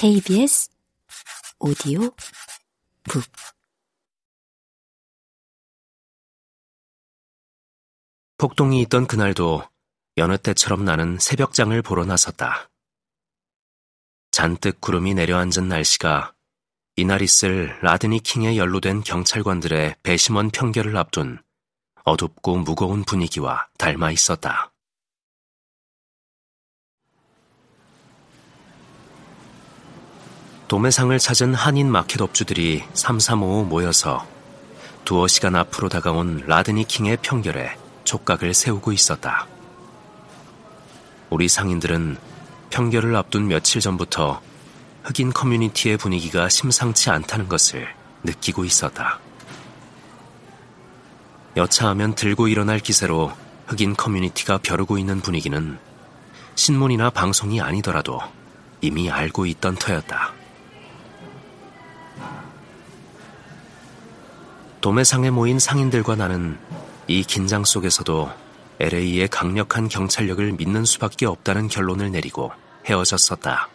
KBS 오디오 북 폭동이 있던 그날도 여느 때처럼 나는 새벽장을 보러 나섰다. 잔뜩 구름이 내려앉은 날씨가 이날 있을 라드니 킹에 연루된 경찰관들의 배심원 평결을 앞둔 어둡고 무거운 분위기와 닮아 있었다. 도매상을 찾은 한인 마켓 업주들이 삼삼오오 모여서 두어 시간 앞으로 다가온 라드니 킹의 평결에 촉각을 세우고 있었다. 우리 상인들은 평결을 앞둔 며칠 전부터 흑인 커뮤니티의 분위기가 심상치 않다는 것을 느끼고 있었다. 여차하면 들고 일어날 기세로 흑인 커뮤니티가 벼르고 있는 분위기는 신문이나 방송이 아니더라도 이미 알고 있던 터였다. 도매상에 모인 상인들과 나는 이 긴장 속에서도 LA의 강력한 경찰력을 믿는 수밖에 없다는 결론을 내리고 헤어졌었다.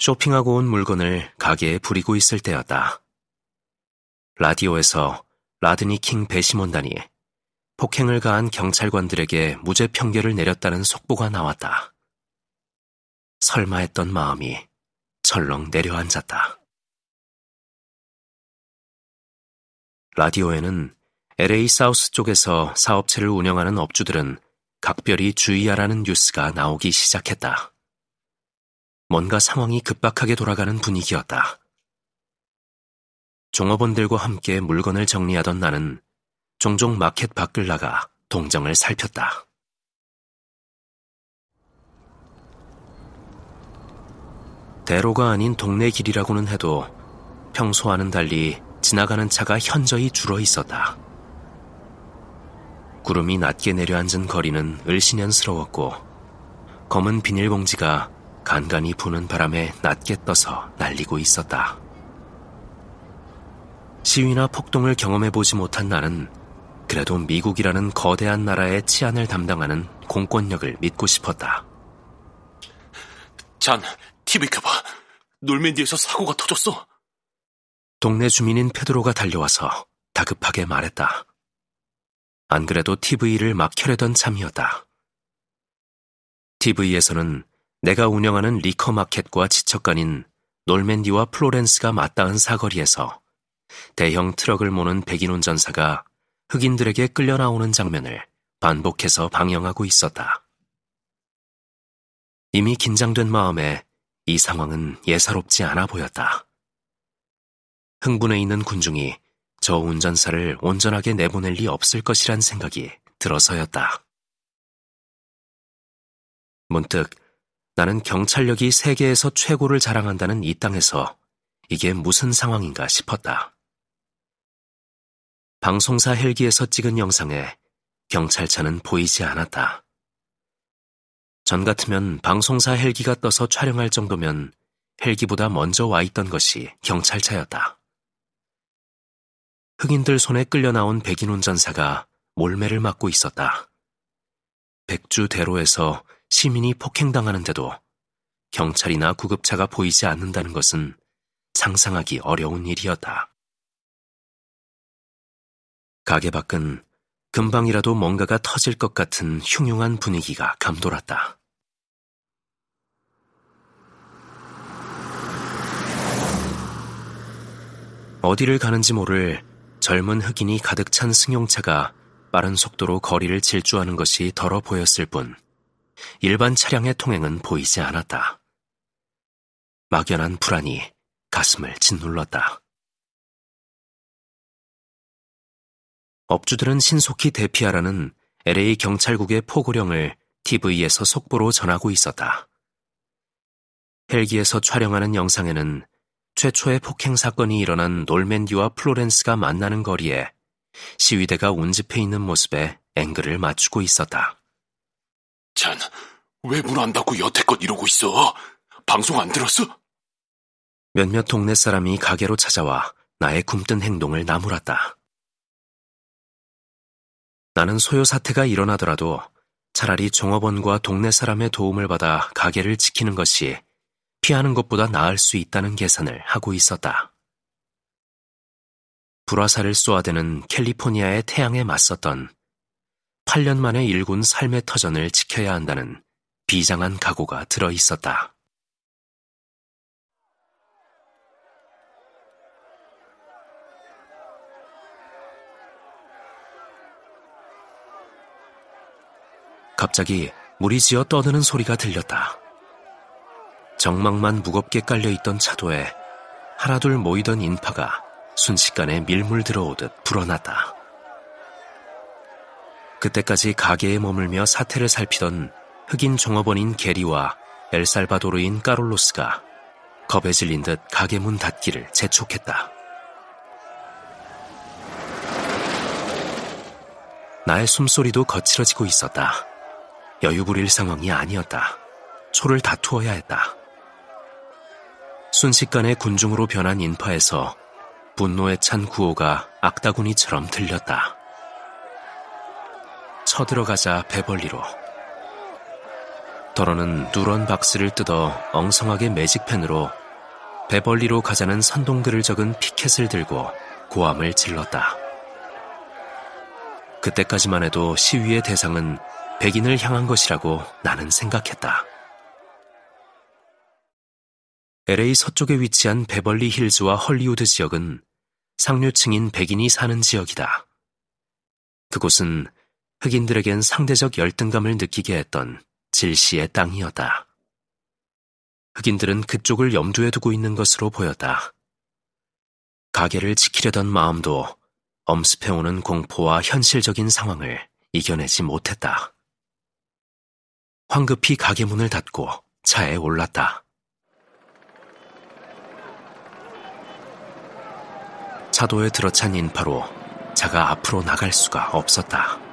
쇼핑하고 온 물건을 가게에 부리고 있을 때였다. 라디오에서 라드니 킹 배심원단이 폭행을 가한 경찰관들에게 무죄 평결을 내렸다는 속보가 나왔다. 설마 했던 마음이 철렁 내려앉았다. 라디오에는 LA 사우스 쪽에서 사업체를 운영하는 업주들은 각별히 주의하라는 뉴스가 나오기 시작했다. 뭔가 상황이 급박하게 돌아가는 분위기였다. 종업원들과 함께 물건을 정리하던 나는 종종 마켓 밖을 나가 동정을 살폈다. 대로가 아닌 동네 길이라고는 해도 평소와는 달리 지나가는 차가 현저히 줄어 있었다. 구름이 낮게 내려앉은 거리는 을씨년스러웠고 검은 비닐봉지가 간간히 부는 바람에 낮게 떠서 날리고 있었다. 시위나 폭동을 경험해보지 못한 나는 그래도 미국이라는 거대한 나라의 치안을 담당하는 공권력을 믿고 싶었다. 잔, TV 켜봐. 놀맨디에서 사고가 터졌어. 동네 주민인 페드로가 달려와서 다급하게 말했다. 안 그래도 TV를 막 켜려던 참이었다. TV에서는 내가 운영하는 리커 마켓과 지척간인 놀맨디와 플로렌스가 맞닿은 사거리에서 대형 트럭을 모는 백인 운전사가 흑인들에게 끌려 나오는 장면을 반복해서 방영하고 있었다. 이미 긴장된 마음에 이 상황은 예사롭지 않아 보였다. 흥분해 있는 군중이 저 운전사를 온전하게 내보낼 리 없을 것이란 생각이 들어서였다. 문득 나는 경찰력이 세계에서 최고를 자랑한다는 이 땅에서 이게 무슨 상황인가 싶었다. 방송사 헬기에서 찍은 영상에 경찰차는 보이지 않았다. 전 같으면 방송사 헬기가 떠서 촬영할 정도면 헬기보다 먼저 와 있던 것이 경찰차였다. 흑인들 손에 끌려 나온 백인 운전사가 몰매를 맞고 있었다. 백주 대로에서 시민이 폭행당하는데도 경찰이나 구급차가 보이지 않는다는 것은 상상하기 어려운 일이었다. 가게 밖은 금방이라도 뭔가가 터질 것 같은 흉흉한 분위기가 감돌았다. 어디를 가는지 모를 젊은 흑인이 가득 찬 승용차가 빠른 속도로 거리를 질주하는 것이 덜어 보였을 뿐 일반 차량의 통행은 보이지 않았다. 막연한 불안이 가슴을 짓눌렀다. 업주들은 신속히 대피하라는 LA 경찰국의 포고령을 TV에서 속보로 전하고 있었다. 헬기에서 촬영하는 영상에는 최초의 폭행 사건이 일어난 놀맨디와 플로렌스가 만나는 거리에 시위대가 운집해 있는 모습에 앵글을 맞추고 있었다. 잔, 왜문 안 닫고 여태껏 이러고 있어? 방송 안 들었어? 몇몇 동네 사람이 가게로 찾아와 나의 굼뜬 행동을 나무랐다. 나는 소요 사태가 일어나더라도 차라리 종업원과 동네 사람의 도움을 받아 가게를 지키는 것이 피하는 것보다 나을 수 있다는 계산을 하고 있었다. 불화살을 쏘아대는 캘리포니아의 태양에 맞섰던 8년 만에 일군 삶의 터전을 지켜야 한다는 비장한 각오가 들어 있었다. 갑자기 물이 지어 떠드는 소리가 들렸다. 정막만 무겁게 깔려있던 차도에 하나둘 모이던 인파가 순식간에 밀물 들어오듯 불어났다. 그때까지 가게에 머물며 사태를 살피던 흑인 종업원인 게리와 엘살바도르인 까롤로스가 겁에 질린 듯 가게 문 닫기를 재촉했다. 나의 숨소리도 거칠어지고 있었다. 여유 부릴 상황이 아니었다. 초를 다투어야 했다. 순식간에 군중으로 변한 인파에서 분노에 찬 구호가 악다구니처럼 들렸다. 쳐들어가자 배벌리로. 더러는 누런 박스를 뜯어 엉성하게 매직펜으로 배벌리로 가자는 선동글을 적은 피켓을 들고 고함을 질렀다. 그때까지만 해도 시위의 대상은 백인을 향한 것이라고 나는 생각했다. LA 서쪽에 위치한 베벌리 힐즈와 헐리우드 지역은 상류층인 백인이 사는 지역이다. 그곳은 흑인들에겐 상대적 열등감을 느끼게 했던 질시의 땅이었다. 흑인들은 그쪽을 염두에 두고 있는 것으로 보였다. 가게를 지키려던 마음도 엄습해오는 공포와 현실적인 상황을 이겨내지 못했다. 황급히 가게 문을 닫고 차에 올랐다. 차도에 들어찬 인파로 차가 앞으로 나갈 수가 없었다.